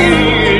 You.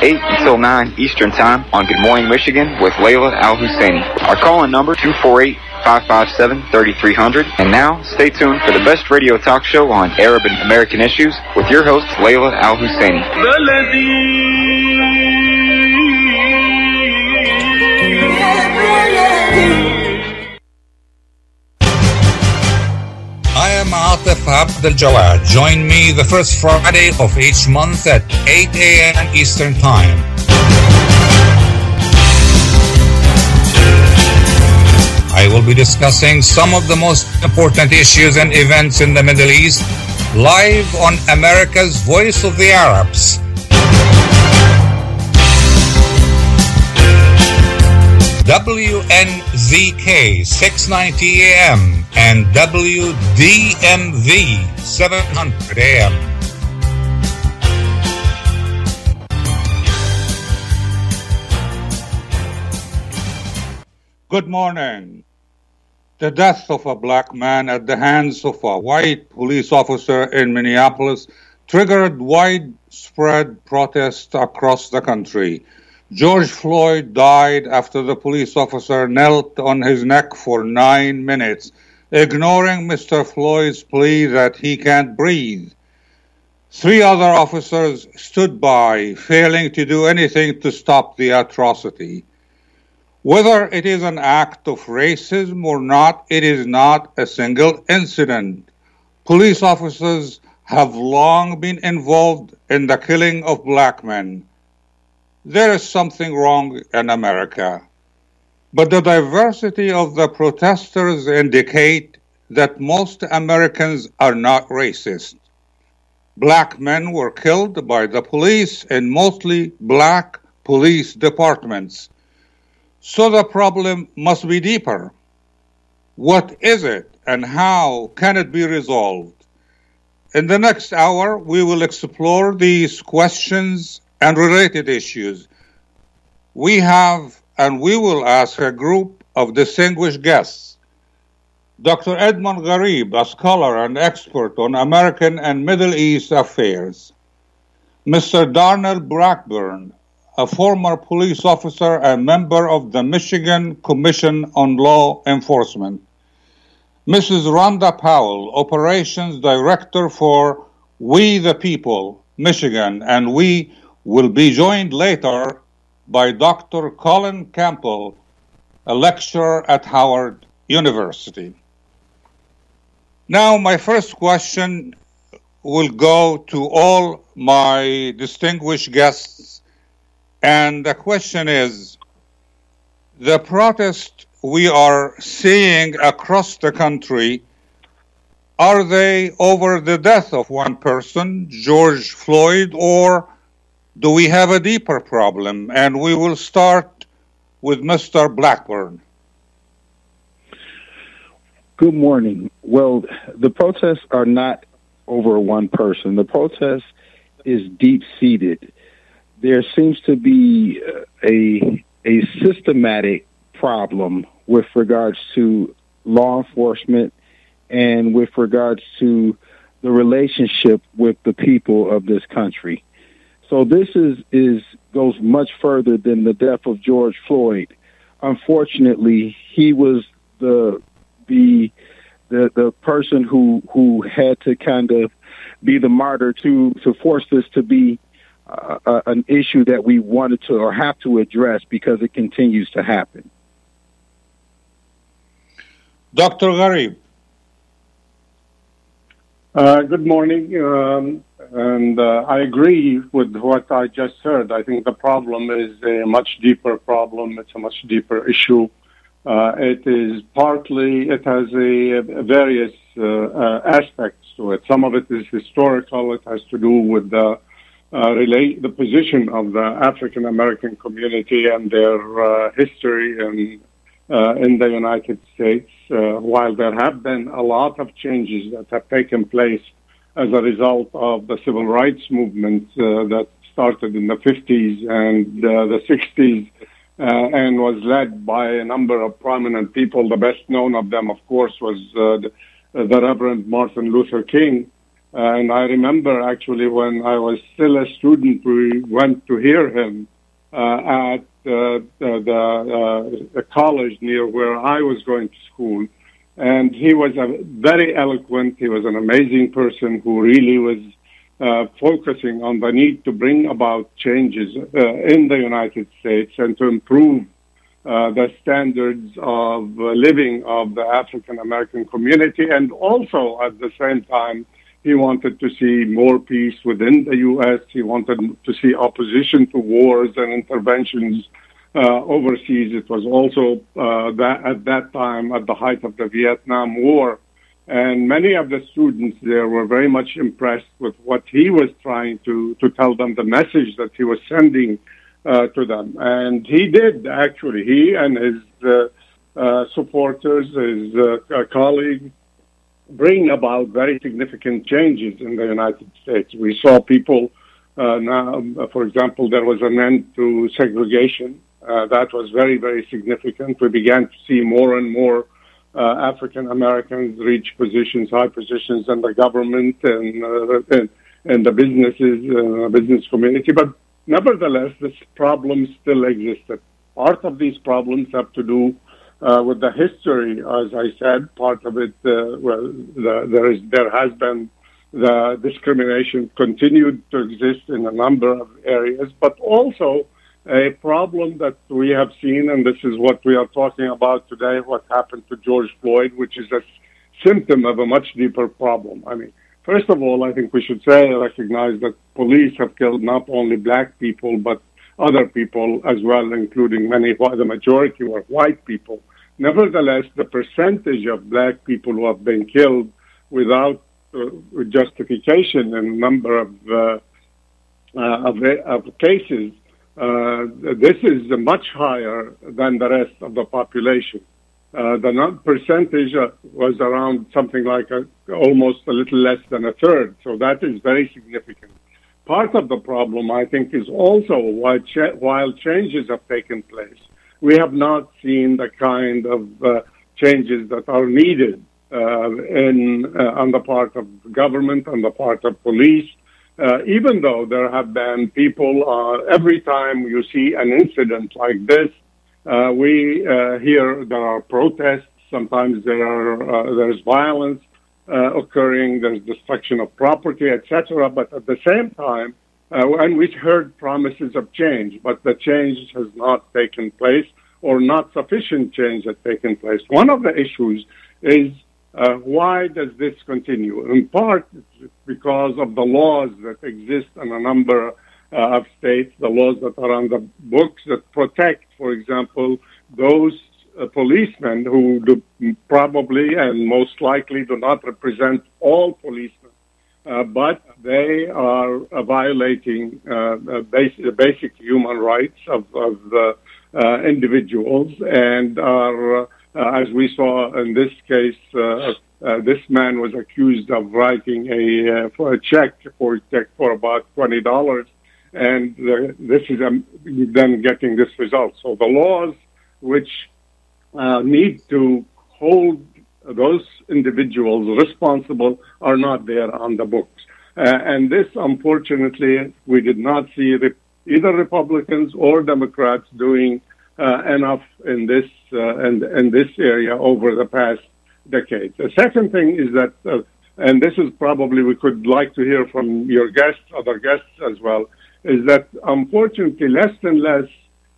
8 until 9 Eastern Time on Good Morning Michigan with Layla Al Husseini. Our call in number 248 557 3300. And now, stay tuned for the best radio talk show on Arab and American issues with your host, Layla Al Husseini. I am Atif Abdel Jawad. Join me the first Friday of each month at 8 a.m. Eastern Time. I will be discussing some of the most important issues and events in the Middle East live on America's Voice of the Arabs. WNZK 690 AM and WDMV 700 AM. Good morning. The death of a black man at the hands of a white police officer in Minneapolis triggered widespread protests across the country. George Floyd died after the police officer knelt on his neck for nine minutes, ignoring Mr. Floyd's plea that he can't breathe. Three other officers stood by, failing to do anything to stop the atrocity. Whether it is an act of racism or not, it is not a single incident. Police officers have long been involved in the killing of black men. There is something wrong in America. But the diversity of the protesters indicate that most Americans are not racist. Black men were killed by the police in mostly black police departments. So the problem must be deeper. What is it and how can it be resolved? In the next hour, we will explore these questions and related issues. We have and we will ask a group of distinguished guests. Dr. Edmond Garib, a scholar and expert on American and Middle East affairs. Mr. Darnell Blackburn, a former police officer and member of the Michigan Commission on Law Enforcement. Mrs. Rhonda Powell, Operations Director for We the People, Michigan, and we will be joined later by Dr. Colin Campbell, a lecturer at Howard University. Now, my first question will go to all my distinguished guests, and the question is the protest we are seeing across the country are they over the death of one person, George Floyd, or do we have a deeper problem? And we will start with Mr. Blackburn. Good morning. Well, the protests are not over one person. The protest is deep seated. There seems to be a a systematic problem with regards to law enforcement and with regards to the relationship with the people of this country. So this is is goes much further than the death of George Floyd. Unfortunately, he was the the the the person who who had to kind of be the martyr to to force this to be uh, uh, an issue that we wanted to or have to address because it continues to happen. Dr. Gharib. Uh, good morning. Um, and uh, I agree with what I just heard. I think the problem is a much deeper problem. It's a much deeper issue. Uh, it is partly, it has a, various uh, uh, aspects to it. Some of it is historical. It has to do with the uh, relate the position of the African American community and their history in uh, in the United States. while there have been a lot of changes that have taken place as a result of the civil rights movement that started in the 50s and the 60s uh, and was led by a number of prominent people. The best known of them, of course, was uh, the, the, Reverend Martin Luther King. Uh, and I remember actually when I was still a student, we went to hear him uh, at the, the, the college near where I was going to school. And he was a very eloquent, he was an amazing person who really was uh, focusing on the need to bring about changes uh, in the United States and to improve uh, the standards of uh, living of the African American community. And also at the same time, he wanted to see more peace within the U.S. He wanted to see opposition to wars and interventions uh, overseas. It was also uh, that at that time, at the height of the Vietnam War, and many of the students there were very much impressed with what he was trying to, to tell them, the message that he was sending uh, to them. And he did, actually. He and his uh, uh, supporters, his uh, colleagues, bring about very significant changes in the United States. We saw people uh, now, for example, there was an end to segregation. Uh, that was very, very significant. We began to see more and more uh, African Americans reach positions, high positions in the government and uh, and, and the businesses, uh, business community. But nevertheless, this problem still existed. Part of these problems have to do uh, with the history, as I said. Part of it, uh, well, the, there is there has been the discrimination continued to exist in a number of areas, but also a problem that we have seen, and this is what we are talking about today, what happened to George Floyd, which is a symptom of a much deeper problem. I mean, first of all, I think we should say, recognize that police have killed not only black people, but other people as well, including many, the majority were white people. Nevertheless, the percentage of black people who have been killed without uh, justification in a number of, uh, uh, of, of cases uh, this is much higher than the rest of the population. Uh, the percentage uh, was around something like a, almost a little less than a third. So that is very significant. Part of the problem, I think, is also while, ch- while changes have taken place, we have not seen the kind of uh, changes that are needed uh, in uh, on the part of government, on the part of police, uh, even though there have been people, uh, every time you see an incident like this, uh, we hear there are protests. Sometimes there are there's violence uh, occurring. There's destruction of property, etc. But at the same time, and we've heard promises of change, but the change has not taken place, or not sufficient change has taken place. One of the issues is uh, why does this continue? In part, because of the laws that exist in a number uh, of states, the laws that are on the books that protect, for example, those uh, policemen who do probably and most likely do not represent all policemen, uh, but they are uh, violating uh, basic, basic, human rights of, of individuals and are uh, as we saw in this case, uh, uh, this man was accused of writing a for a check for check for about twenty dollars, and this is um, then getting this result. So the laws which need to hold those individuals responsible are not there on the books. Uh, and this, unfortunately, we did not see re- either Republicans or Democrats doing uh, enough in this uh, in, in this area over the past decades. The second thing is that, uh, and this is probably we could like to hear from your guests, other guests as well, is that unfortunately less and less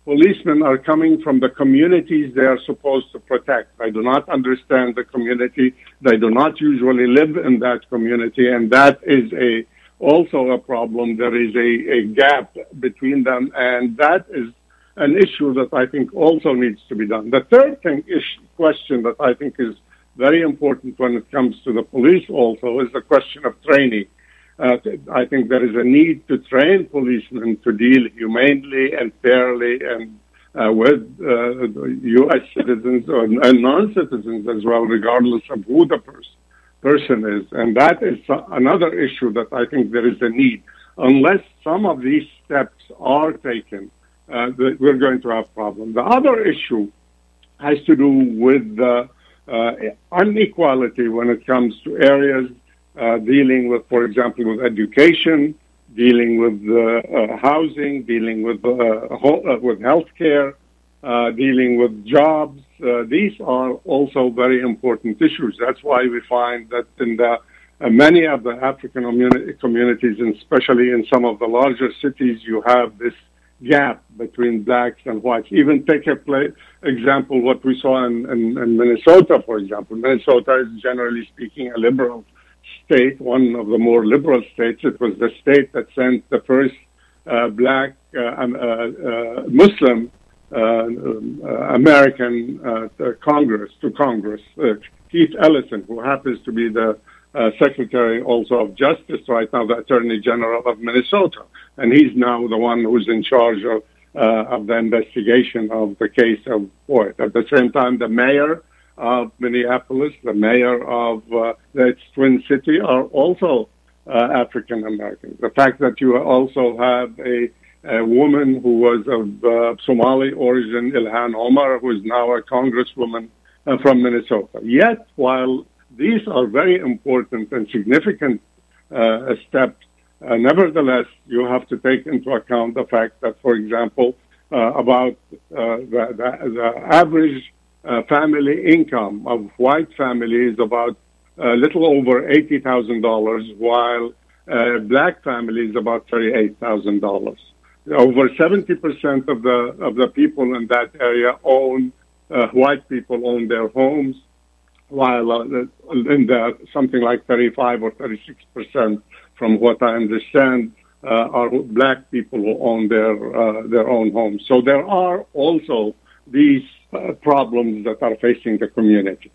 policemen are coming from the communities they are supposed to protect. They do not understand the community. They do not usually live in that community, and that is a also a problem. There is a, a gap between them, and that is an issue that I think also needs to be done. The third thing is question that I think is very important when it comes to the police also is the question of training. Uh, I think there is a need to train policemen to deal humanely and fairly and uh, with uh, U.S. citizens or, and non-citizens as well, regardless of who the person person is. And that is another issue that I think there is a need. Unless some of these steps are taken, uh, we're going to have problems. The other issue has to do with the uh, inequality when it comes to areas uh, dealing with, for example, with education, dealing with uh, housing, dealing with ho- with healthcare, dealing with jobs. these are also very important issues. That's why we find that in the uh, many of the African communities, and especially in some of the larger cities, you have this gap between blacks and whites. Even take a play, example, what we saw in, in, in, Minnesota, for example. Minnesota is generally speaking a liberal state, one of the more liberal states. It was the state that sent the first uh, black uh, um, uh, uh Muslim American Congress to Congress. Keith Ellison, who happens to be the Secretary also of Justice right now, the Attorney General of Minnesota, and he's now the one who's in charge of uh, of the investigation of the case of Floyd. At the same time, the mayor of Minneapolis, the mayor of uh, the Twin City are also uh, African Americans. The fact that you also have a, a woman who was of uh, Somali origin, Ilhan Omar, who is now a congresswoman uh, from Minnesota. Yet, while these are very important and significant uh, steps. Uh, nevertheless, you have to take into account the fact that, for example, about the, the, the, average uh, family income of white families about a little over $80,000, while uh, black families about $38,000. Over 70% of the of the people in that area own white people own their homes while uh, in the, something like 35 or 36 percent, from what I understand, uh, are black people who own their uh, their own homes. So there are also these uh, problems that are facing the community.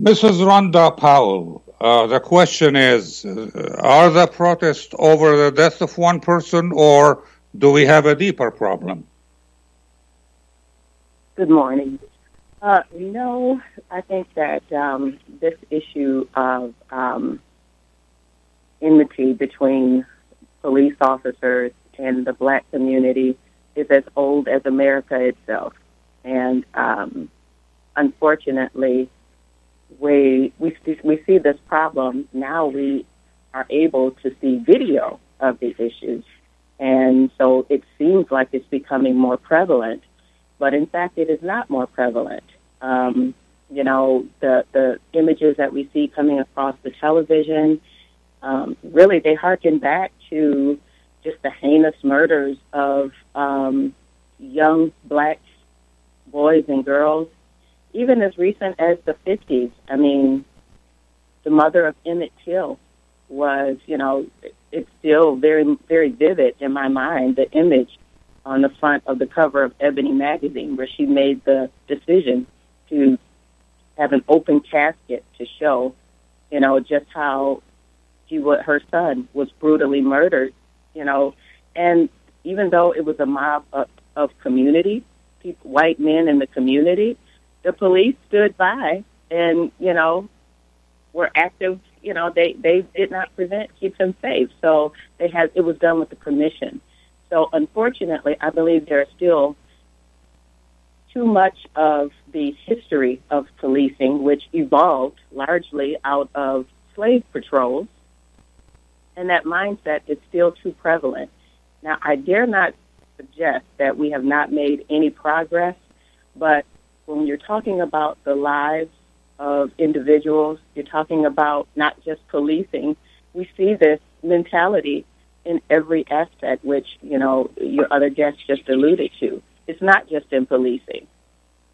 Mrs. Rhonda Powell, uh, the question is: uh, Are the protests over the death of one person, or do we have a deeper problem? Good morning. Uh, no, I think that um, this issue of um, enmity between police officers and the black community is as old as America itself. And um, unfortunately, we, we, we see this problem. Now we are able to see video of the issues. And so it seems like it's becoming more prevalent, but in fact, it is not more prevalent. Um, you know, the, the images that we see coming across the television, um, really, they harken back to just the heinous murders of um, young black boys and girls, even as recent as the 50s. I mean, the mother of Emmett Till was, you know, it's still very, very vivid in my mind, the image on the front of the cover of Ebony magazine where she made the decision to have an open casket to show, you know, just how she what her son was brutally murdered, you know, and even though it was a mob of, of community, people, white men in the community, the police stood by and you know were active. You know, they they did not prevent keep them safe, so they had it was done with the permission. So unfortunately, I believe there are still too much of the history of policing, which evolved largely out of slave patrols, and that mindset is still too prevalent. Now, I dare not suggest that we have not made any progress, but when you're talking about the lives of individuals, you're talking about not just policing, we see this mentality in every aspect, which, you know, your other guests just alluded to. It's not just in policing.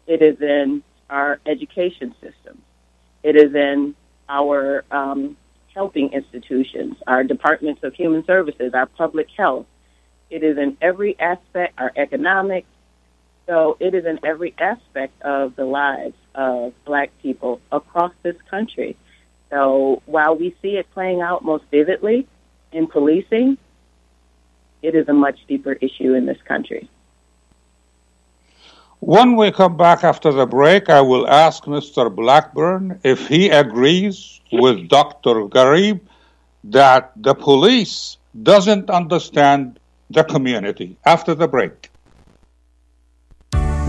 It is in our education system. It is in our um, helping institutions, our departments of human services, our public health. It is in every aspect, our economics. So it is in every aspect of the lives of black people across this country. So while we see it playing out most vividly in policing, it is a much deeper issue in this country. When we come back after the break, I will ask Mr. Blackburn if he agrees with Dr. Garib that the police doesn't understand the community. After the break.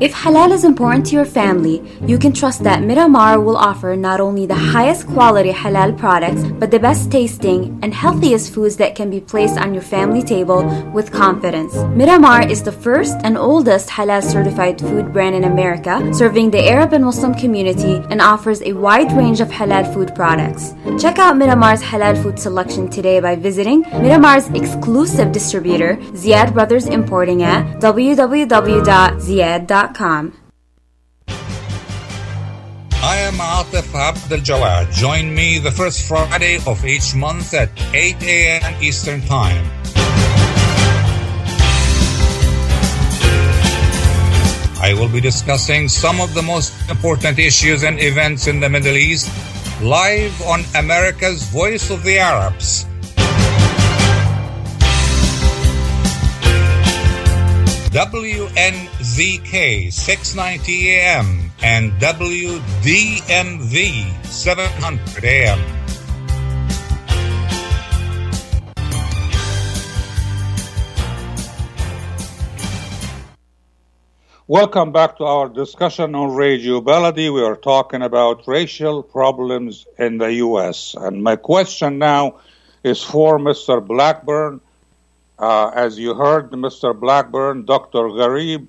If halal is important to your family, you can trust that Miramar will offer not only the highest quality halal products, but the best tasting and healthiest foods that can be placed on your family table with confidence. Miramar is the first and oldest halal certified food brand in America, serving the Arab and Muslim community and offers a wide range of halal food products. Check out Miramar's halal food selection today by visiting Miramar's exclusive distributor, Ziyad Brothers Importing at www.ziyad.com. I am Atif Abdel Jawad. Join me the first Friday of each month at 8 a.m. Eastern Time. I will be discussing some of the most important issues and events in the Middle East live on America's Voice of the Arabs. WNZK 690 AM and WDMV 700 AM. Welcome back to our discussion on Radio Baladi. We are talking about racial problems in the U.S. And my question now is for Mr. Blackburn. Uh, as you heard, Mr. Blackburn, Dr. Garib,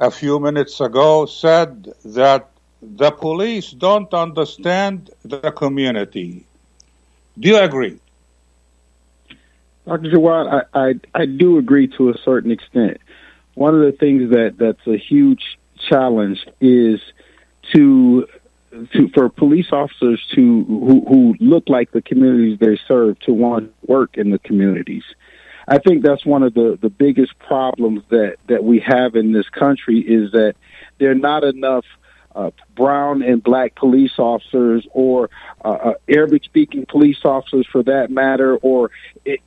a few minutes ago said that the police don't understand the community. Do you agree? Dr. Jawad, I, I, I do agree to a certain extent. One of the things that, that's a huge challenge is to to for police officers to who, who look like the communities they serve to want to work in the communities. I think that's one of the, the biggest problems that, that we have in this country is that there are not enough uh, brown and black police officers or uh, uh, Arabic speaking police officers for that matter or,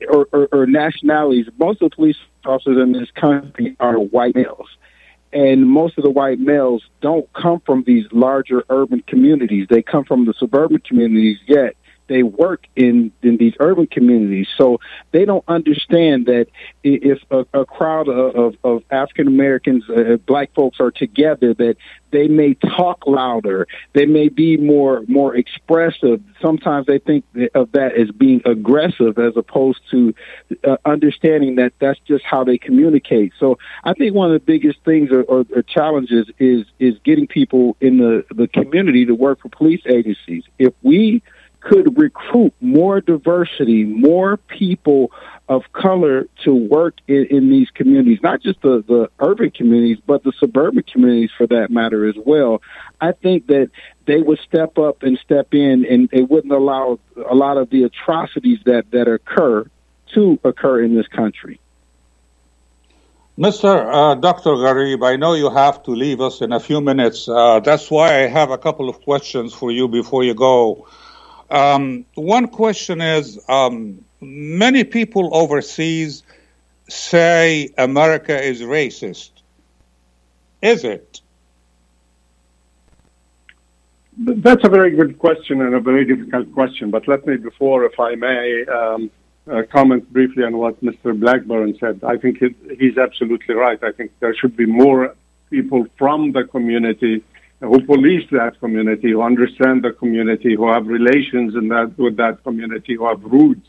or, or, or nationalities. Most of the police officers in this country are white males. And most of the white males don't come from these larger urban communities. They come from the suburban communities, yet they work in in these urban communities, so they don't understand that if a, a crowd of, of African Americans, uh, black folks are together, that they may talk louder, they may be more more expressive. Sometimes they think of that as being aggressive, as opposed to uh, understanding that that's just how they communicate. So I think one of the biggest things or, or, or challenges is is getting people in the the community to work for police agencies. If we could recruit more diversity, more people of color to work in, in, these communities, not just the, the urban communities, but the suburban communities for that matter as well. I think that they would step up and step in and they wouldn't allow a lot of the atrocities that, that occur to occur in this country. Mr. Uh, Dr. Garib, I know you have to leave us in a few minutes. Uh, that's why I have a couple of questions for you before you go. Um, one question is um, many people overseas say America is racist? Is it? That's a very good question and a very difficult question. But let me, before, if I may, um, uh, comment briefly on what Mr. Blackburn said. I think it, he's absolutely right. I think there should be more people from the community who police that community, who understand the community, who have relations in that with that community, who have roots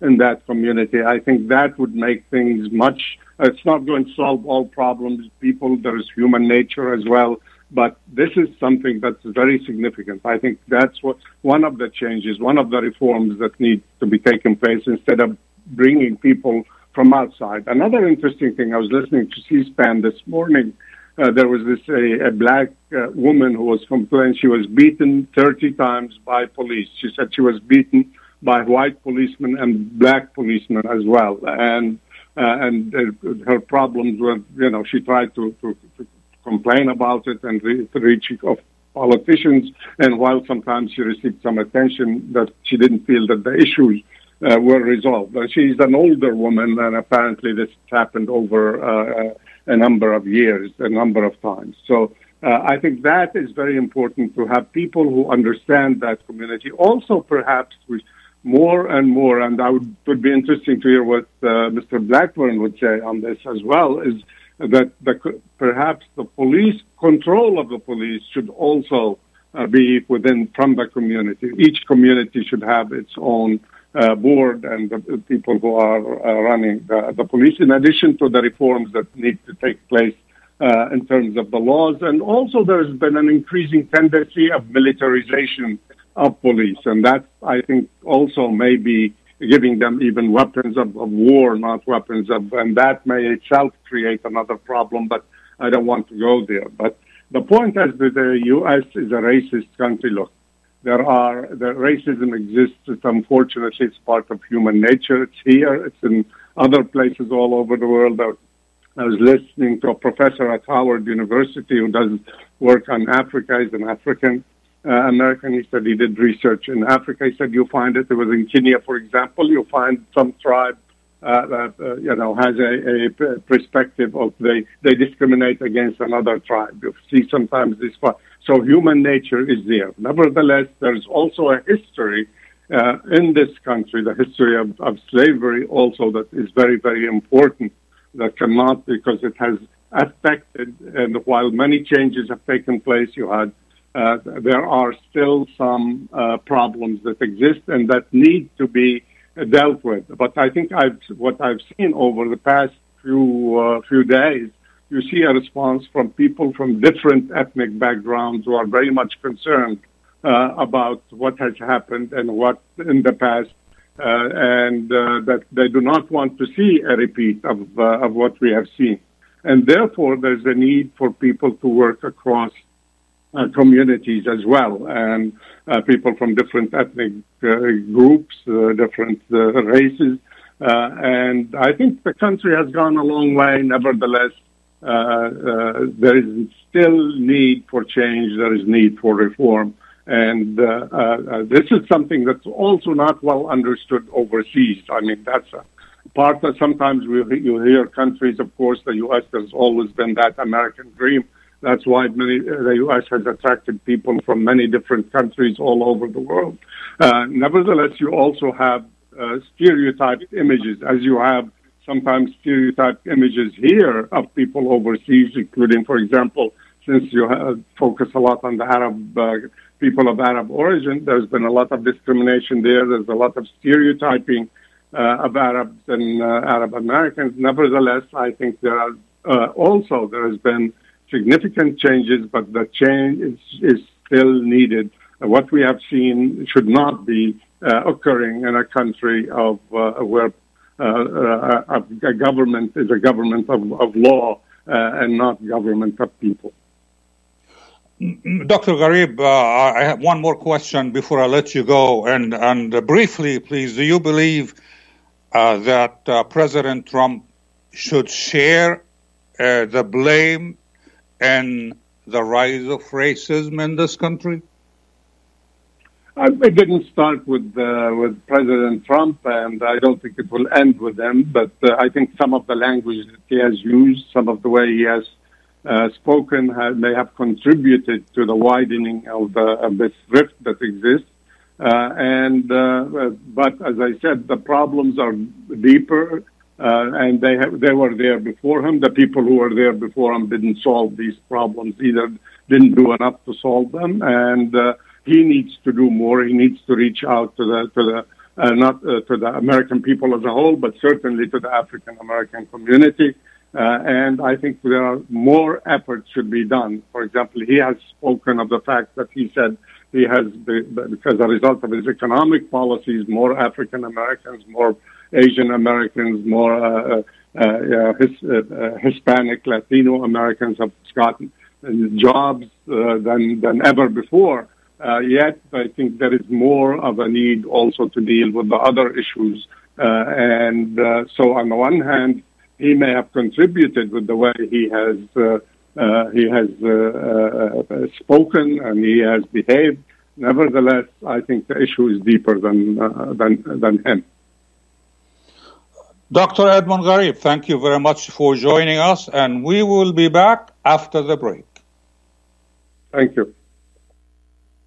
in that community. I think that would make things much. It's not going to solve all problems. People, there is human nature as well. But this is something that's very significant. I think that's what one of the changes, one of the reforms that need to be taken place instead of bringing people from outside. Another interesting thing, I was listening to C-SPAN this morning. Uh, there was this a, a black uh, woman who was complaining she was beaten 30 times by police. She said she was beaten by white policemen and black policemen as well. And uh, and uh, her problems were, you know, she tried to, to, to complain about it and re- reach of politicians. And while sometimes she received some attention, that she didn't feel that the issues uh, were resolved. She's an older woman, and apparently this happened over a number of years, a number of times. So. Uh, I think that is very important to have people who understand that community. Also, perhaps, more and more, and I would, would be interesting to hear what uh, Mr. Blackburn would say on this as well, is that the, perhaps the police control of the police should also uh, be within from the community. Each community should have its own uh, board and the, people who are uh, running the, the, police, in addition to the reforms that need to take place uh, in terms of the laws. And also, there's been an increasing tendency of militarization of police, and that I think also may be giving them even weapons of, of war, not weapons of, and that may itself create another problem, but I don't want to go there. But the point is that the U.S. is a racist country. Look, there are, the racism exists. It's unfortunately, it's part of human nature. It's here. It's in other places all over the world. I was listening to a professor at Howard University who does work on Africa. He's an African uh, American. He said he did research in Africa. He said you find it. It was in Kenya, for example. You find some tribe uh, that uh, you know has a, a perspective of they they discriminate against another tribe. You see sometimes this. So human nature is there. Nevertheless, there's also a history. Uh, in this country, the history of, of slavery also that is very, very important that cannot because it has affected and while many changes have taken place, you had uh, there are still some uh, problems that exist and that need to be dealt with. But I think I've, what I've seen over the past few uh, few days, you see a response from people from different ethnic backgrounds who are very much concerned uh, about what has happened and what in the past, uh, and uh, that they do not want to see a repeat of of what we have seen. And therefore, there's a need for people to work across uh, communities as well, and uh, people from different ethnic uh, groups, uh, different uh, races. Uh, and I think the country has gone a long way. Nevertheless, there is still need for change. There is need for reform. And this is something that's also not well understood overseas. I mean, that's a part that sometimes we, you hear countries, of course, the U.S. has always been that American dream that's why many, uh, the U.S. has attracted people from many different countries all over the world. Uh, nevertheless, you also have uh, stereotyped images, as you have sometimes stereotyped images here of people overseas, including, for example, since you focus a lot on the Arab uh, people of Arab origin, there's been a lot of discrimination there. There's a lot of stereotyping uh, of Arabs and uh, Arab Americans. Nevertheless, I think there are also there has been significant changes, but the change is, is still needed. What we have seen should not be uh, occurring in a country of uh, where uh, uh Uh, uh, a government is a government of, of law uh, and not government of people. Dr. Garib, uh, I have one more question before I let you go. And, and briefly, please, do you believe uh, that President Trump should share the blame and the rise of racism in this country? Uh, it didn't start with uh, with President Trump, and I don't think it will end with him. But uh, I think some of the language that he has used, some of the way he has uh, spoken, have, may have contributed to the widening of, the, of this rift that exists. Uh, and uh, but as I said, the problems are deeper, and they have, they were there before him. The people who were there before him didn't solve these problems either, didn't do enough to solve them, and he needs to do more. He needs to reach out to the to the uh, not uh, to the American people as a whole, but certainly to the African American community. Uh, and I think there are more efforts should be done. For example, he has spoken of the fact that he said he has, because a result of his economic policies, more African Americans, more Asian Americans, more uh, uh, his, uh, Hispanic, Latino Americans have gotten jobs than than ever before. Uh, yet, I think there is more of a need also to deal with the other issues. Uh, and uh, so, on the one hand, he may have contributed with the way he has uh, uh, he has uh, spoken and he has behaved. Nevertheless, I think the issue is deeper than than than him. Dr. Edmond Garib, thank you very much for joining us, and we will be back after the break. Thank you.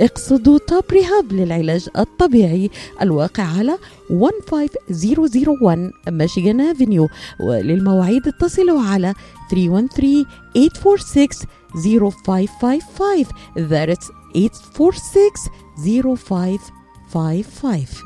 اقصدوا توب ريهاب للعلاج الطبيعي. الواقع على 15001 ميشيغان افنيو وللمواعيد اتصلوا على 313 846 0555 that's 846 0555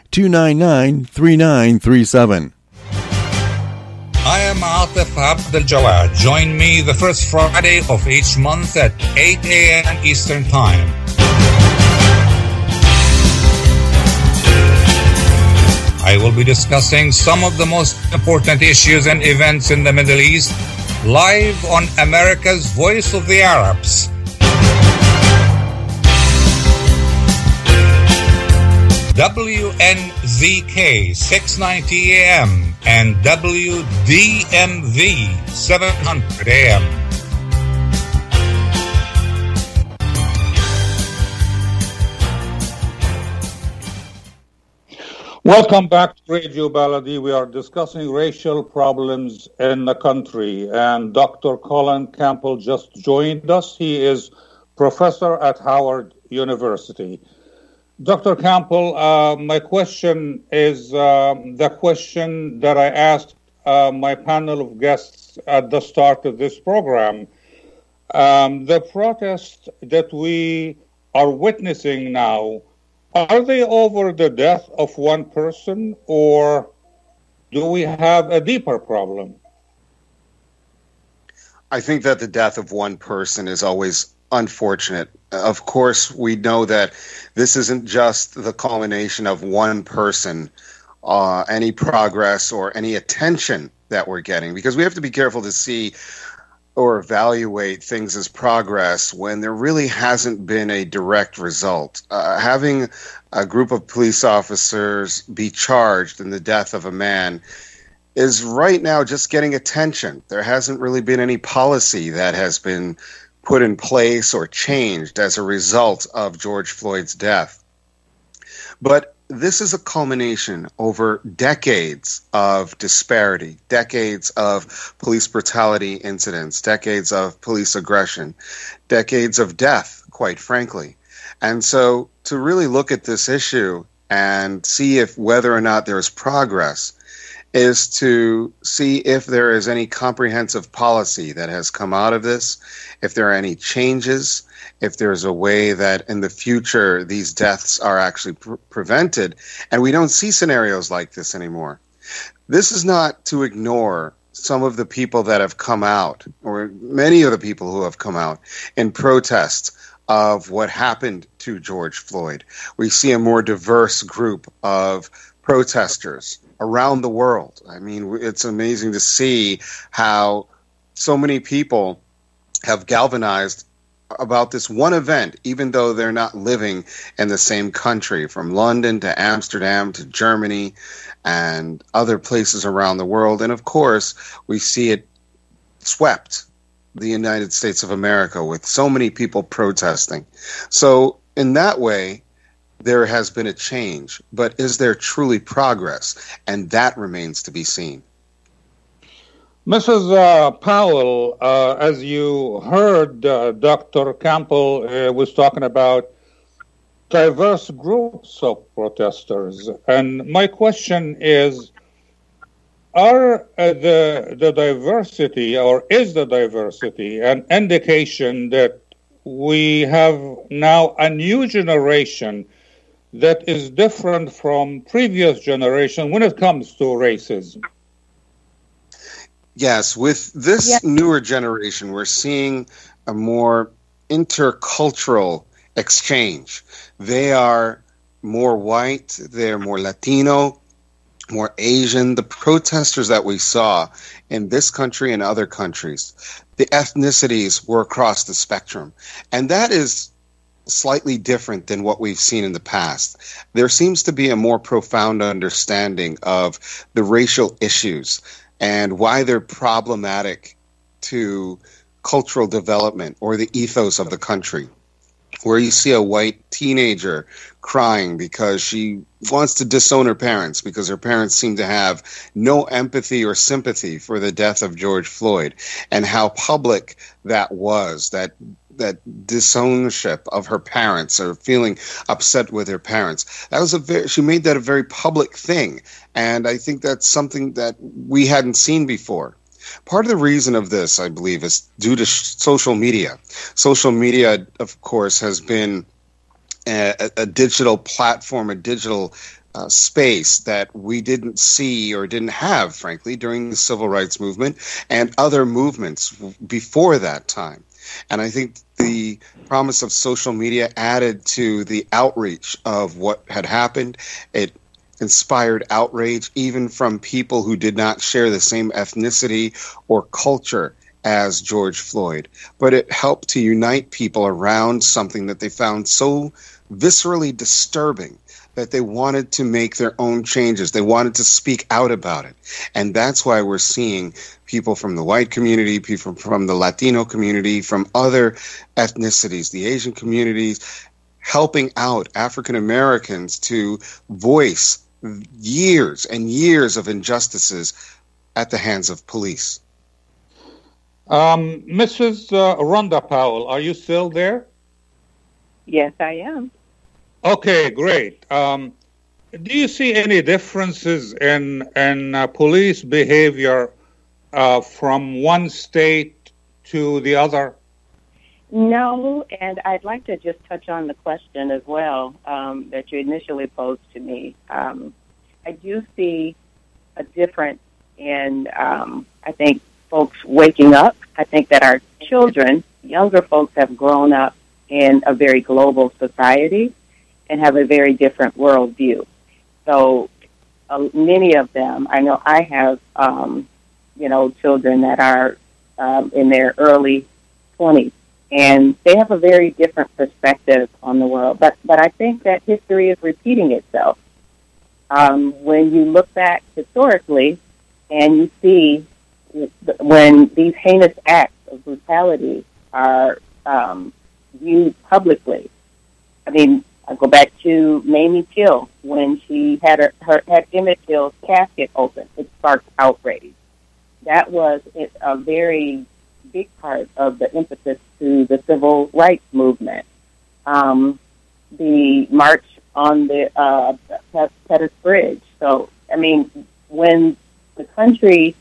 299 3937. I am Atif Abdel Jawad. Join me the first Friday of each month at 8 a.m. Eastern Time. I will be discussing some of the most important issues and events in the Middle East live on America's Voice of the Arabs. WNZK 690 AM and WDMV 700 AM. Welcome back to Radio Baladi. We are discussing racial problems in the country, and Dr. Colin Campbell just joined us. He is professor at Howard University. Dr. Campbell, uh, my question is uh, the question that I asked uh, my panel of guests at the start of this program. Um, the protests that we are witnessing now are they over the death of one person or do we have a deeper problem? I think that the death of one person is always unfortunate. Of course, we know that this isn't just the culmination of one person, uh, any progress or any attention that we're getting, because we have to be careful to see or evaluate things as progress when there really hasn't been a direct result. Uh, having a group of police officers be charged in the death of a man is right now just getting attention. There hasn't really been any policy that has been put in place or changed as a result of George Floyd's death. But this is a culmination over decades of disparity, decades of police brutality incidents, decades of police aggression, decades of death, quite frankly. And so to really look at this issue and see if whether or not there is progress is to see if there is any comprehensive policy that has come out of this, if there are any changes, if there's a way that in the future these deaths are actually pre- prevented, and we don't see scenarios like this anymore. This is not to ignore some of the people that have come out, or many of the people who have come out in protest of what happened to George Floyd. We see a more diverse group of protesters around the world. I mean, it's amazing to see how so many people have galvanized about this one event, even though they're not living in the same country, from London to Amsterdam to Germany and other places around the world. And of course, we see it swept the United States of America with so many people protesting. So, in that way, there has been a change, but is there truly progress? And that remains to be seen. Mrs. Uh, Powell, uh, as you heard, uh, Dr. Campbell uh, was talking about diverse groups of protesters. And my question is Are uh, the, the diversity, or is the diversity, an indication that we have now a new generation that is different from previous generation when it comes to racism? Yes, with this yep. newer generation, we're seeing a more intercultural exchange. They are more white, they're more Latino, more Asian. The protesters that we saw in this country and other countries, the ethnicities were across the spectrum. And that is slightly different than what we've seen in the past. There seems to be a more profound understanding of the racial issues and why they're problematic to cultural development or the ethos of the country. Where you see a white teenager crying because she wants to disown her parents because her parents seem to have no empathy or sympathy for the death of George Floyd and how public that was that that disownership of her parents or feeling upset with her parents. That was a very, she made that a very public thing. And I think that's something that we hadn't seen before. Part of the reason of this, I believe, is due to sh- social media. Social media, of course, has been a, a digital platform, a digital uh, space that we didn't see or didn't have, frankly, during the civil rights movement and other movements before that time. And I think the promise of social media added to the outreach of what had happened. It inspired outrage even from people who did not share the same ethnicity or culture as George Floyd. But it helped to unite people around something that they found so viscerally disturbing that they wanted to make their own changes. They wanted to speak out about it. And that's why we're seeing people from the white community, people from the Latino community, from other ethnicities, the Asian communities, helping out African Americans to voice years and years of injustices at the hands of police. Um, Mrs. Uh, Rhonda Powell, are you still there? Yes, I am. Okay, great. Um, do you see any differences in in uh, police behavior uh, from one state to the other? No, and I'd like to just touch on the question as well um, that you initially posed to me. Um, I do see a difference in, um, I think, folks waking up. I think that our children, younger folks have grown up in a very global society and have a very different worldview. So uh, many of them, I know I have, um, you know, children that are um, in their early 20s, and they have a very different perspective on the world. But but I think that history is repeating itself. Um, when you look back historically, and you see when these heinous acts of brutality are um, viewed publicly. I mean, I go back to Mamie Till when she had her, her had Emmett Till's casket open. It sparked outrage. That was a very big part of the impetus to the civil rights movement. Um, the march on the uh, Pettus Bridge. So, I mean, when the country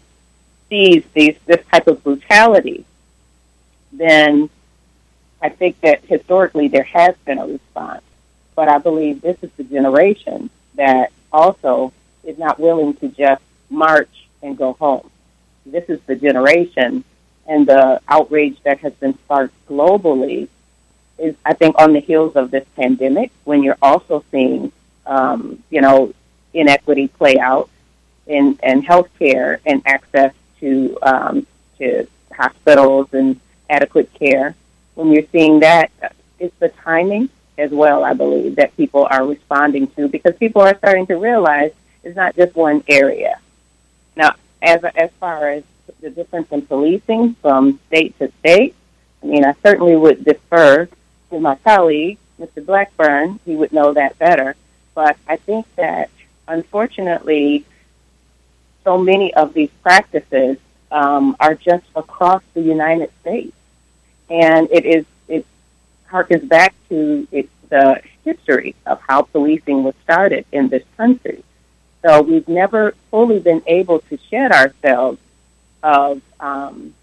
sees these this type of brutality, then I think that historically there has been a response. But I believe this is the generation that also is not willing to just march and go home. This is the generation and the outrage that has been sparked globally is, I think, on the heels of this pandemic, when you're also seeing, um, you know, inequity play out in, in healthcare and access to um, to hospitals and adequate care. When you're seeing that, it's the timing as well, I believe, that people are responding to because people are starting to realize it's not just one area. Now, as as far as the difference in policing from state to state, I mean, I certainly would defer to my colleague, Mr. Blackburn. He would know that better. But I think that unfortunately, so many of these practices um, are just across the United States, and it is harkens back to it, the history of how policing was started in this country. So we've never fully been able to shed ourselves of um,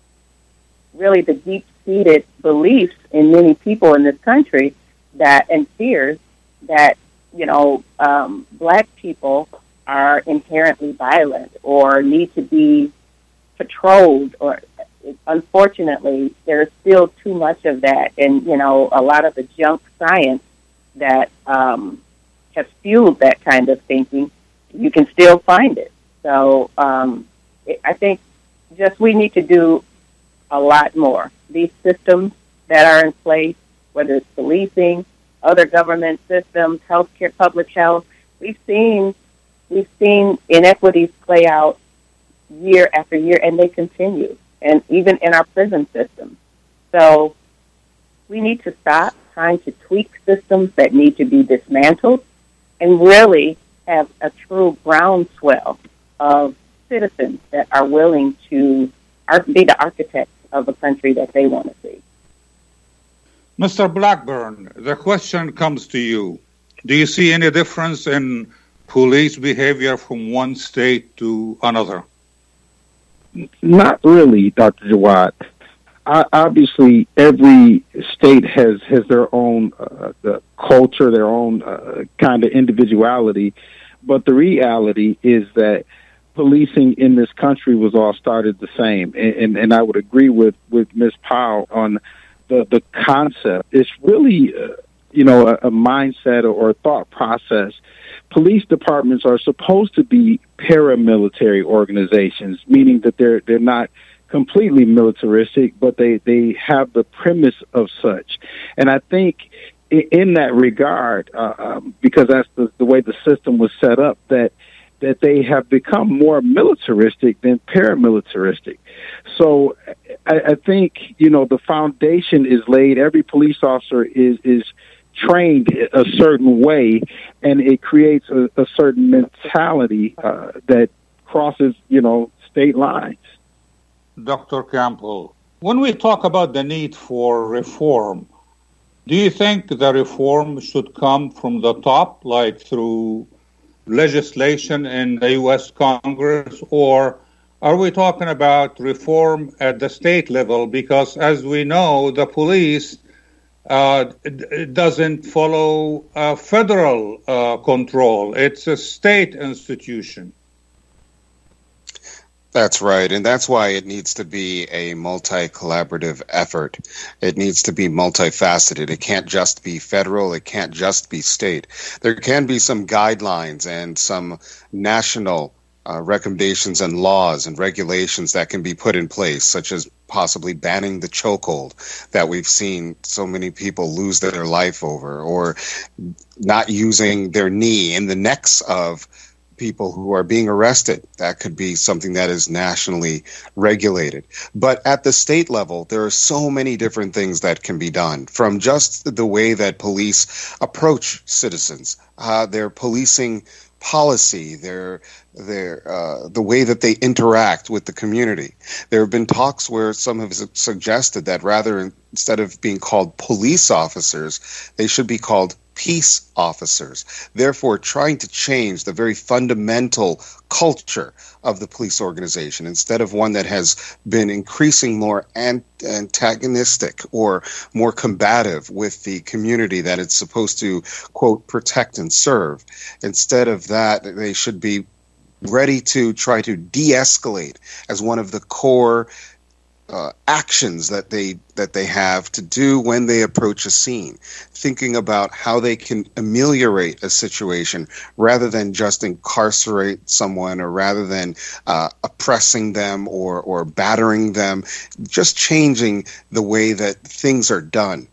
really the deep-seated beliefs in many people in this country that and fears that you know um, black people are inherently violent or need to be patrolled or unfortunately there's still too much of that. And you know a lot of the junk science that um, has fueled that kind of thinking you can still find it. So um, i think just we need to do a lot more. These systems that are in place whether it's policing other government systems healthcare public health we've seen we've seen inequities play out year after year, and they continue, and even in our prison system. So we need to stop trying to tweak systems that need to be dismantled and really have a true groundswell of citizens that are willing to be the architects of a country that they want to see. Mr. Blackburn, the question comes to you. Do you see any difference in police behavior from one state to another? Not really, Dr. Jawad. obviously, every state has has their own uh, the culture, their own uh, kind of individuality. But the reality is that policing in this country was all started the same, and, and, and I would agree with with Ms. Powell on the the concept. It's really uh, you know a, a mindset or, or a thought process police departments are supposed to be paramilitary organizations, meaning that they're they're not completely militaristic, but they they have the premise of such. And I think in that regard, uh, um, because that's the, the way the system was set up, that that they have become more militaristic than paramilitaristic. So I, I think you know the foundation is laid. Every police officer is is trained a certain way, and it creates a, a certain mentality uh, that crosses, you know, state lines. Dr. Campbell, when we talk about the need for reform, do you think the reform should come from the top, like through legislation in the U.S. Congress, or are we talking about reform at the state level? Because as we know, the police doesn't follow uh, federal uh, control. It's a state institution. That's right. And that's why it needs to be a multi collaborative effort. It needs to be multifaceted. It can't just be federal, it can't just be state. There can be some guidelines and some national uh, recommendations and laws and regulations that can be put in place, such as possibly banning the chokehold that we've seen so many people lose their life over, or not using their knee in the necks of people who are being arrested. That could be something that is nationally regulated. But at the state level, there are so many different things that can be done from just the way that police approach citizens, uh, their policing policy, their their uh, the way that they interact with the community. There have been talks where some have suggested that rather instead of being called police officers, they should be called peace officers, therefore trying to change the very fundamental culture of the police organization instead of one that has been increasing more antagonistic or more combative with the community that it's supposed to quote protect and serve. Instead of that they should be ready to try to de-escalate as one of the core uh, actions that they that they have to do when they approach a scene, thinking about how they can ameliorate a situation rather than just incarcerate someone or rather than uh, oppressing them or or battering them, just changing the way that things are done.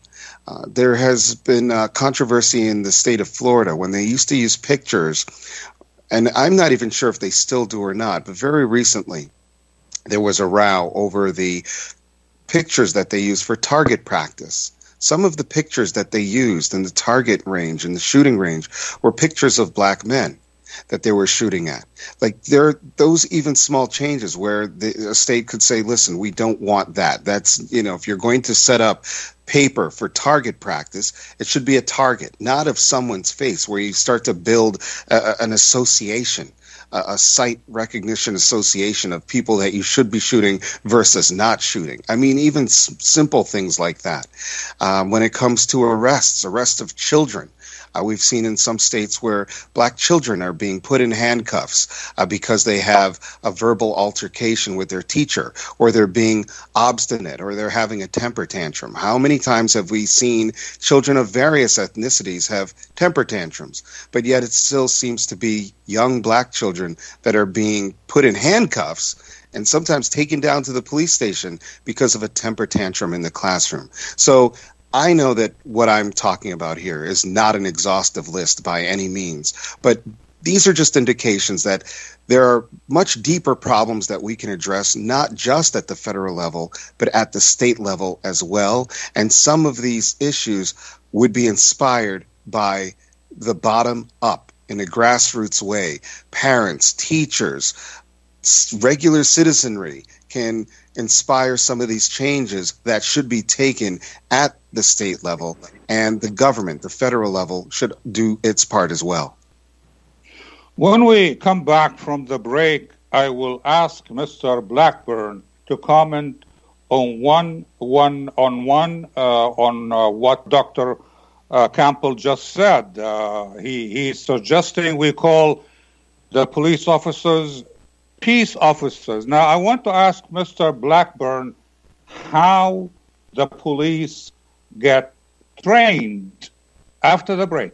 Uh, there has been uh, controversy in the state of Florida when they used to use pictures, and I'm not even sure if they still do or not, but very recently there was a row over the pictures that they use for target practice. Some of the pictures that they used in the target range, in the shooting range, were pictures of black men that they were shooting at. Like there are those even small changes where the state could say, listen, we don't want that. That's, you know, if you're going to set up paper for target practice, it should be a target, not of someone's face, where you start to build a, an association a, sight recognition association of people that you should be shooting versus not shooting. I mean, even s- simple things like that. Um, when it comes to arrests, arrest of children, uh, we've seen in some states where black children are being put in handcuffs uh, because they have a verbal altercation with their teacher, or they're being obstinate, or they're having a temper tantrum. How many times have we seen children of various ethnicities have temper tantrums, but yet it still seems to be young black children that are being put in handcuffs and sometimes taken down to the police station because of a temper tantrum in the classroom. So I know that what I'm talking about here is not an exhaustive list by any means, but these are just indications that there are much deeper problems that we can address, not just at the federal level, but at the state level as well. And some of these issues would be inspired by the bottom up in a grassroots way. Parents, teachers, regular citizenry can inspire some of these changes that should be taken at the state level, and the government, the federal level, should do its part as well. When we come back from the break, I will ask Mr. Blackburn to comment on one, one on one uh, on uh, what Dr. Uh, Campbell just said. Uh, he he's suggesting we call the police officers peace officers. Now, I want to ask Mr. Blackburn how the police get trained after the break.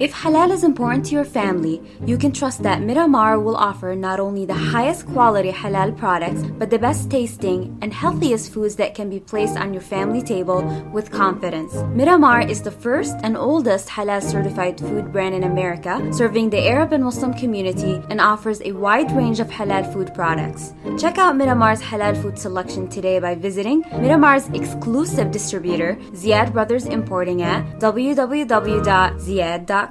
If halal is important to your family, you can trust that Miramar will offer not only the highest quality halal products, but the best tasting and healthiest foods that can be placed on your family table with confidence. Miramar is the first and oldest halal certified food brand in America, serving the Arab and Muslim community and offers a wide range of halal food products. Check out Miramar's halal food selection today by visiting Miramar's exclusive distributor, Ziyad Brothers Importing at www.ziyad.com.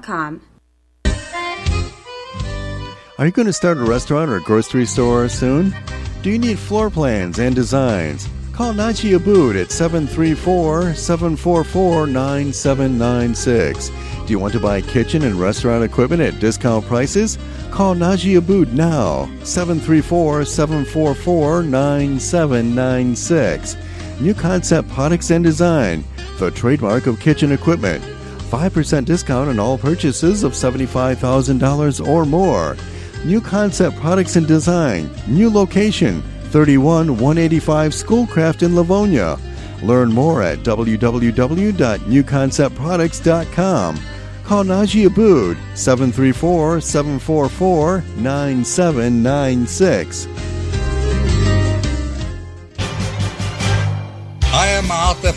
Are you going to start a restaurant or grocery store soon? Do you need floor plans and designs? Call Najee Abood at 734 744 9796. Do you want to buy kitchen and restaurant equipment at discount prices? Call Najee Abood now, 734 744 9796. New Concept Products and Design, the trademark of kitchen equipment. 5% discount on all purchases of $75,000 or more. New Concept Products and Design, new location, 31 185 Schoolcraft in Livonia. Learn more at www.newconceptproducts.com. Call Najee Abood 734 744 9796.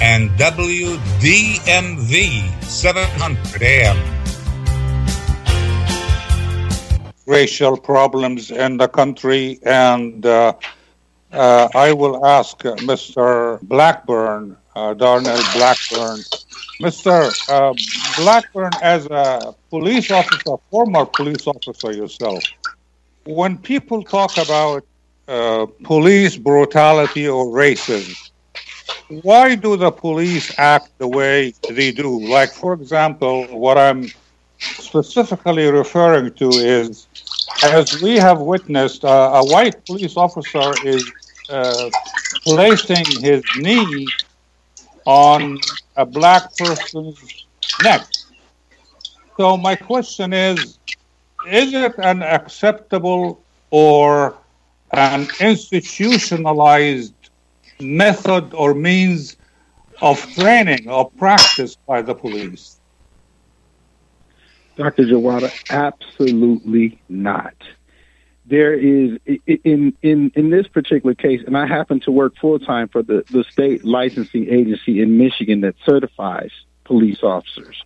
and WDMV 700 AM. racial problems in the country, and uh, uh, I will ask Mr. Blackburn, uh, Darnell Blackburn. Mr. Uh, Blackburn, as a police officer, former police officer yourself, when people talk about uh, police brutality or racism, why do the police act the way they do? Like, for example, what I'm specifically referring to is as we have witnessed, uh, a white police officer is uh, placing his knee on a black person's neck. So, my question is is it an acceptable or an institutionalized method or means of training or practice by the police? Dr. Jawada, absolutely not. There is in in in this particular case, and I happen to work full time for the the state licensing agency in Michigan that certifies police officers.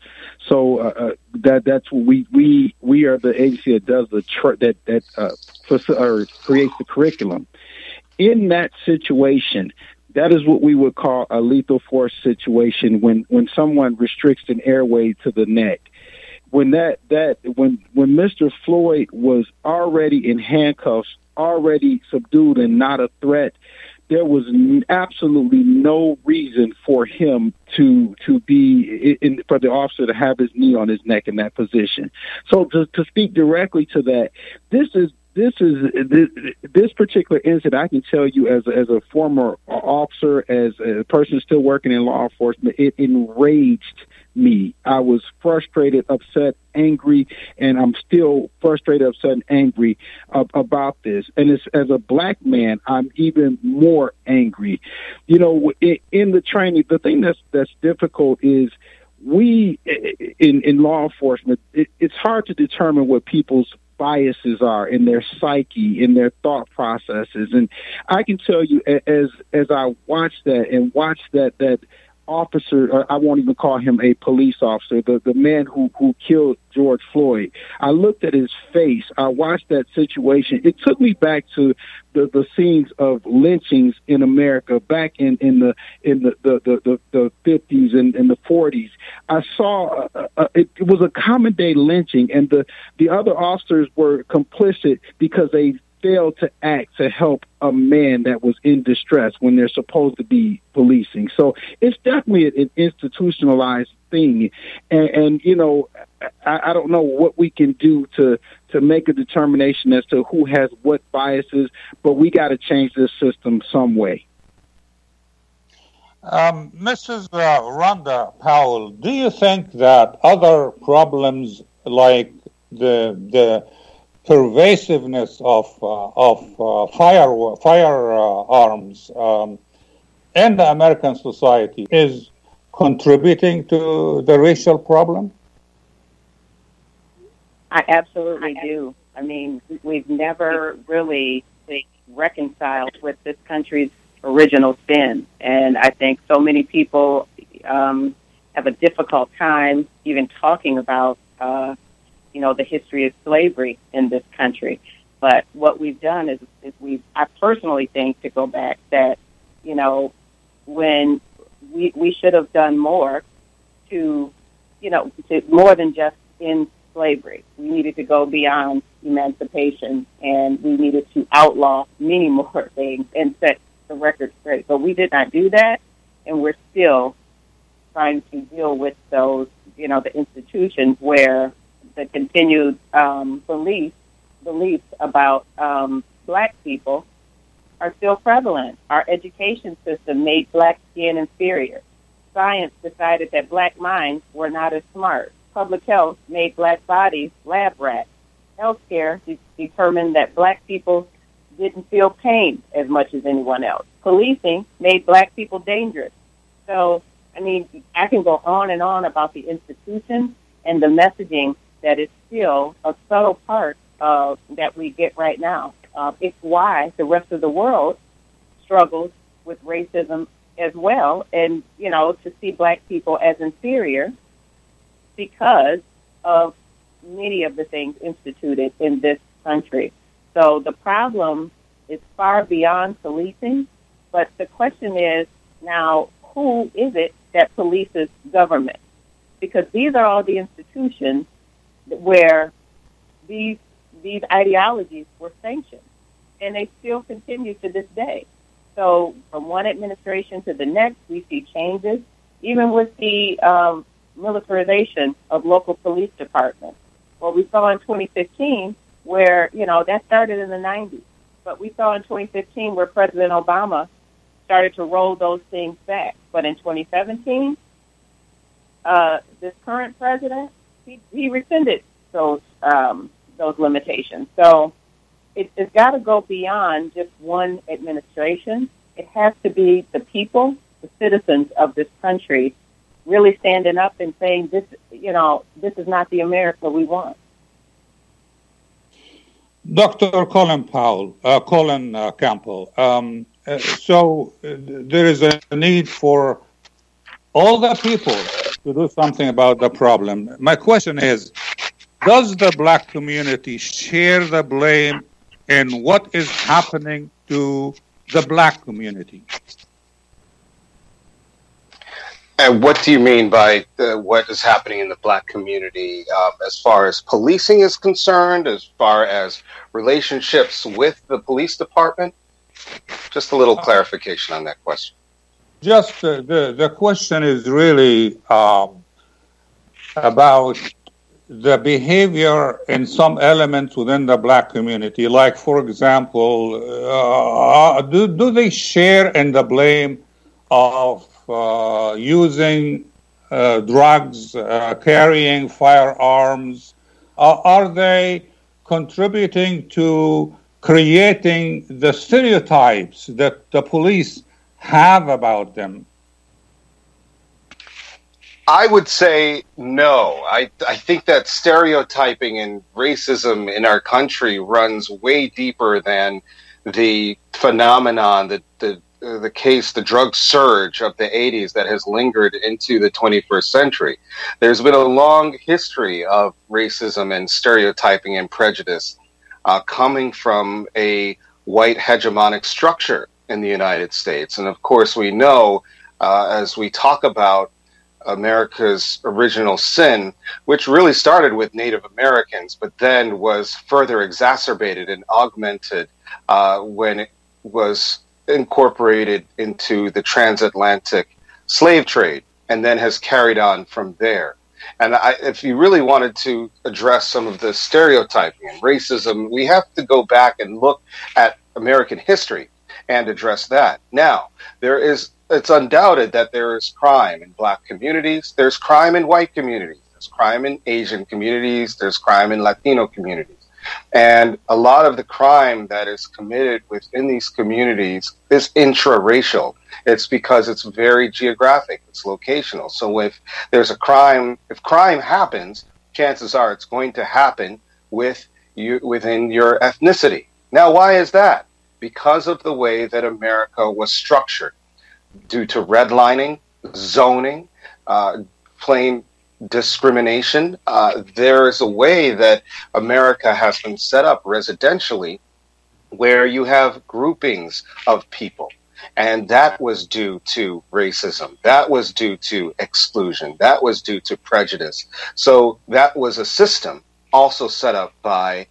So uh, uh, that that's what we we we are the agency that does the tr- that that uh, or creates the curriculum. In that situation, that is what we would call a lethal force situation when when someone restricts an airway to the neck when that that when when Mr. Floyd was already in handcuffs, already subdued and not a threat, there was absolutely no reason for him to to be in, for the officer to have his knee on his neck in that position. So to, to speak directly to that, this is this is this, this particular incident. I can tell you as a, as a former officer, as a person still working in law enforcement, it enraged me. I was frustrated, upset, angry, and I'm still frustrated, upset, and angry uh, about this. And as, as a black man, I'm even more angry. You know, in, in the training, the thing that's that's difficult is we in in law enforcement. It, it's hard to determine what people's biases are in their psyche, in their thought processes. And I can tell you, as as I watch that and watch that that officer, I won't even call him a police officer, the, the man who, who killed George Floyd. I looked at his face. I watched that situation. It took me back to the, the scenes of lynchings in America back in, in the in the, the, the, the, the 50s and, and the 40s. I saw uh, uh, it, it was a common day lynching, and the, the other officers were complicit because they failed to act to help a man that was in distress when they're supposed to be policing. So it's definitely an institutionalized thing, and, and you know, I, I don't know what we can do to to make a determination as to who has what biases, but we got to change this system some way. Um, Mrs. Uh, Rhonda Powell, do you think that other problems like the the pervasiveness of uh, of uh, fire firearms um, in the American society is contributing to the racial problem? I absolutely do. I mean, we've never really reconciled with this country's original sin. And I think so many people um, have a difficult time even talking about, uh, you know, the history of slavery in this country. But what we've done is, is we, I personally think, to go back, that, you know, when we, we should have done more to, you know, to more than just in slavery. We needed to go beyond emancipation and we needed to outlaw many more things and set the record straight. But we did not do that and we're still trying to deal with those, you know, the institutions where the continued um, belief beliefs about um, black people are still prevalent. Our education system made black skin inferior. Science decided that black minds were not as smart. Public health made black bodies lab rats. Healthcare de- determined that black people didn't feel pain as much as anyone else. Policing made black people dangerous. So, I mean, I can go on and on about the institutions and the messaging that is still a subtle part uh, that we get right now. Uh, it's why the rest of the world struggles with racism as well, and you know to see black people as inferior because of many of the things instituted in this country. So the problem is far beyond policing, but the question is now who is it that polices government? Because these are all the institutions where these these ideologies were sanctioned, and they still continue to this day. So, from one administration to the next, we see changes, even with the um, militarization of local police departments. Well, we saw in 2015 where, you know, that started in the 90s, but we saw in 2015 where President Obama started to roll those things back. But in 2017, uh, this current president, he, he rescinded those um, those limitations. So it, it's got to go beyond just one administration. It has to be the people, the citizens of this country, really standing up and saying, "This, you know, this is not the America we want." Dr. Colin Powell, uh, Colin uh, Campbell. Um, uh, so uh, there is a need for all the people to do something about the problem. My question is does the black community share the blame in what is happening to the black community? And what do you mean by the, what is happening in the black community um, as far as policing is concerned, as far as relationships with the police department? Just a little clarification on that question. Just uh, the, the question is really um, about the behavior in some elements within the black community, like, for example, uh, do, do they share in the blame of uh, using uh, drugs, uh, carrying firearms? Uh, are they contributing to creating the stereotypes that the police have about them? I would say no. I, I think that stereotyping and racism in our country runs way deeper than the phenomenon, the, the, the case, the drug surge of the 80s that has lingered into the 21st century. There's been a long history of racism and stereotyping and prejudice uh, coming from a white hegemonic structure in the United States. And of course, we know uh, as we talk about America's original sin, which really started with Native Americans, but then was further exacerbated and augmented uh, when it was incorporated into the transatlantic slave trade and then has carried on from there. And I, if you really wanted to address some of the stereotyping and racism, we have to go back and look at American history and address that. Now, there is it's undoubted that there is crime in black communities. There's crime in white communities. There's crime in Asian communities. There's crime in Latino communities. And a lot of the crime that is committed within these communities is intra-racial. It's because it's very geographic. It's locational. So if there's a crime, if crime happens, chances are it's going to happen with you within your ethnicity. Now, why is that? Because of the way that America was structured due to redlining, zoning, uh, plain discrimination. Uh, there is a way that America has been set up residentially where you have groupings of people. And that was due to racism. That was due to exclusion. That was due to prejudice. So that was a system also set up by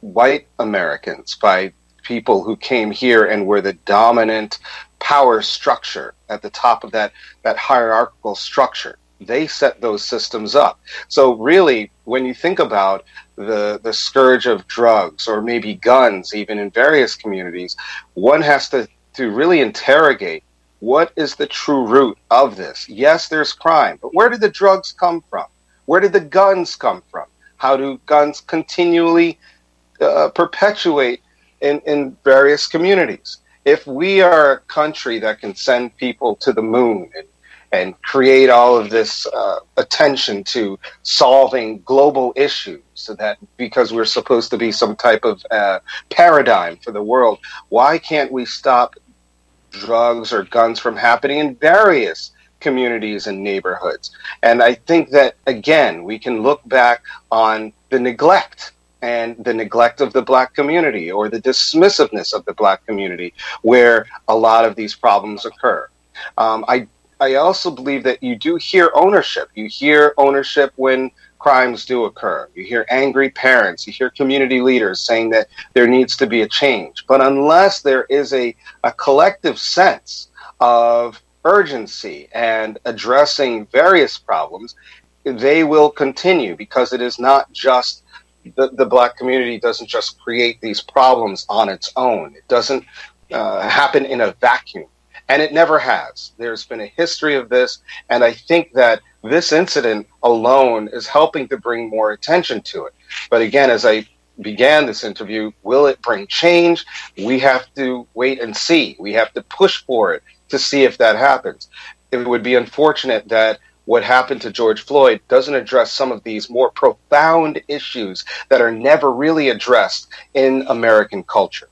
white Americans, by people who came here and were the dominant power structure at the top of that, that hierarchical structure. They set those systems up. So really, when you think about the, the scourge of drugs or maybe guns, even in various communities, one has to, to really interrogate what is the true root of this? Yes, there's crime, but where did the drugs come from? Where did the guns come from? How do guns continually uh, perpetuate in, in various communities? If we are a country that can send people to the moon and and create all of this uh, attention to solving global issues so that because we're supposed to be some type of uh, paradigm for the world why can't we stop drugs or guns from happening in various communities and neighborhoods and i think that again we can look back on the neglect and the neglect of the black community or the dismissiveness of the black community where a lot of these problems occur um, I I also believe that you do hear ownership. You hear ownership when crimes do occur. You hear angry parents. You hear community leaders saying that there needs to be a change. But unless there is a, a collective sense of urgency and addressing various problems, they will continue because it is not just the, the black community doesn't just create these problems on its own. It doesn't uh, happen in a vacuum and it never has. There's been a history of this, and I think that this incident alone is helping to bring more attention to it. But again, as I began this interview, will it bring change? We have to wait and see. We have to push for it to see if that happens. It would be unfortunate that what happened to George Floyd doesn't address some of these more profound issues that are never really addressed in American culture.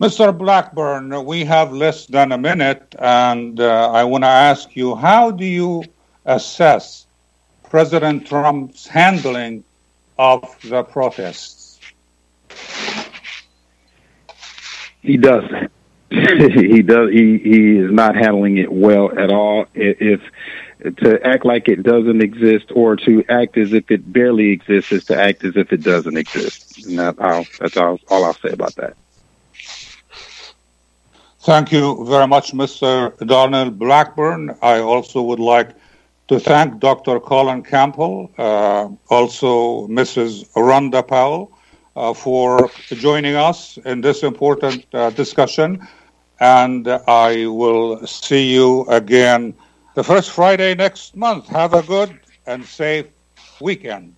Mr. Blackburn, we have less than a minute, and uh, I want to ask you how do you assess President Trump's handling of the protests? He doesn't. he does. He he is not handling it well at all. If to act like it doesn't exist or to act as if it barely exists is to act as if it doesn't exist. And that, I'll, that's all, all I'll say about that. Thank you very much, Mr. Donald Blackburn. I also would like to thank Dr. Colin Campbell, uh, also Mrs. Rhonda Powell, uh, for joining us in this important uh, discussion. And I will see you again the first Friday next month. Have a good and safe weekend.